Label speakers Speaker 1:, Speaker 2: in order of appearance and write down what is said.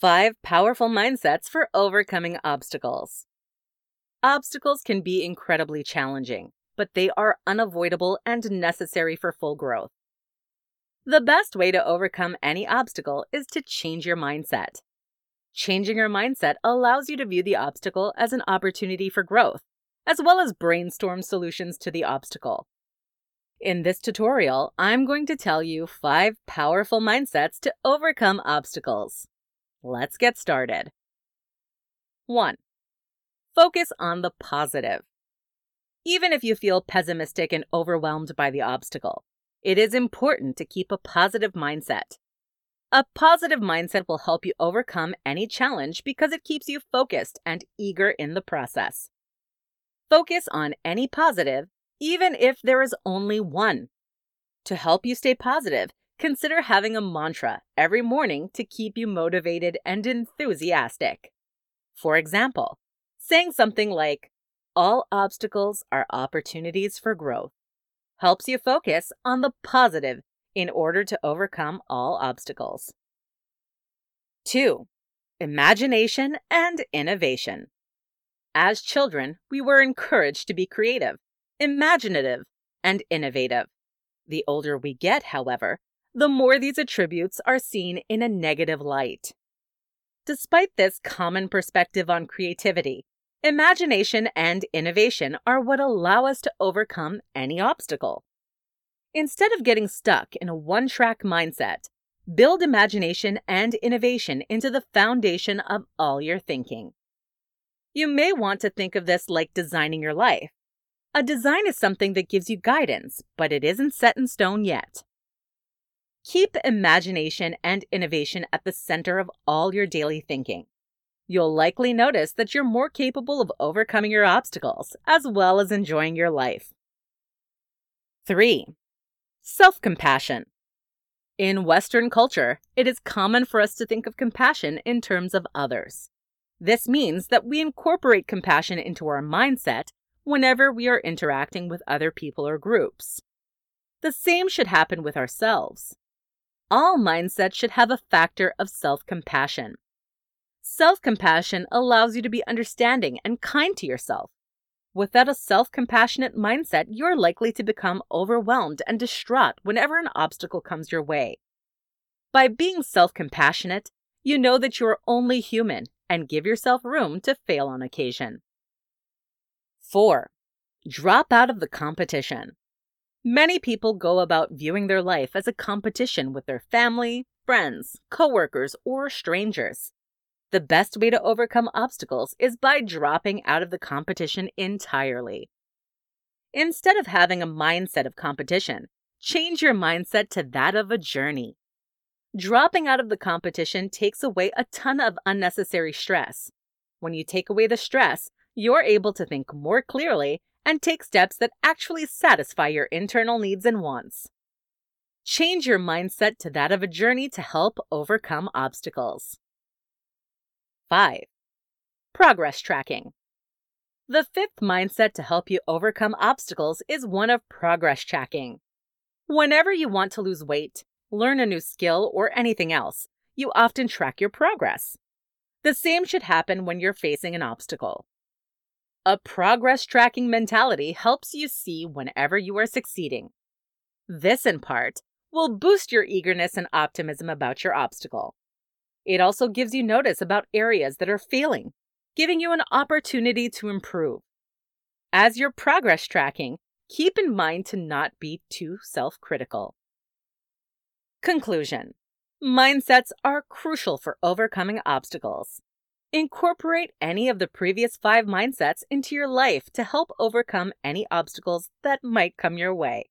Speaker 1: Five powerful mindsets for overcoming obstacles. Obstacles can be incredibly challenging, but they are unavoidable and necessary for full growth. The best way to overcome any obstacle is to change your mindset. Changing your mindset allows you to view the obstacle as an opportunity for growth, as well as brainstorm solutions to the obstacle. In this tutorial, I'm going to tell you five powerful mindsets to overcome obstacles. Let's get started. 1. Focus on the positive. Even if you feel pessimistic and overwhelmed by the obstacle, it is important to keep a positive mindset. A positive mindset will help you overcome any challenge because it keeps you focused and eager in the process. Focus on any positive, even if there is only one. To help you stay positive, consider having a mantra every morning to keep you motivated and enthusiastic. For example, saying something like, All obstacles are opportunities for growth helps you focus on the positive in order to overcome all obstacles. 2. Imagination and innovation. As children, we were encouraged to be creative, imaginative, and innovative. The older we get, however, the more these attributes are seen in a negative light. Despite this common perspective on creativity, Imagination and innovation are what allow us to overcome any obstacle. Instead of getting stuck in a one track mindset, build imagination and innovation into the foundation of all your thinking. You may want to think of this like designing your life. A design is something that gives you guidance, but it isn't set in stone yet. Keep imagination and innovation at the center of all your daily thinking you'll likely notice that you're more capable of overcoming your obstacles as well as enjoying your life. 3. Self compassion. In Western culture, it is common for us to think of compassion in terms of others. This means that we incorporate compassion into our mindset whenever we are interacting with other people or groups. The same should happen with ourselves. All mindsets should have a factor of self compassion. Self compassion allows you to be understanding and kind to yourself. Without a self compassionate mindset, you're likely to become overwhelmed and distraught whenever an obstacle comes your way. By being self compassionate, you know that you are only human and give yourself room to fail on occasion. 4. Drop out of the competition. Many people go about viewing their life as a competition with their family, friends, coworkers, or strangers. The best way to overcome obstacles is by dropping out of the competition entirely. Instead of having a mindset of competition, change your mindset to that of a journey. Dropping out of the competition takes away a ton of unnecessary stress. When you take away the stress, you're able to think more clearly and take steps that actually satisfy your internal needs and wants. Change your mindset to that of a journey to help overcome obstacles. 5. Progress tracking. The fifth mindset to help you overcome obstacles is one of progress tracking. Whenever you want to lose weight, learn a new skill, or anything else, you often track your progress. The same should happen when you're facing an obstacle. A progress tracking mentality helps you see whenever you are succeeding. This, in part, will boost your eagerness and optimism about your obstacle. It also gives you notice about areas that are failing, giving you an opportunity to improve. As you're progress tracking, keep in mind to not be too self critical. Conclusion Mindsets are crucial for overcoming obstacles. Incorporate any of the previous five mindsets into your life to help overcome any obstacles that might come your way.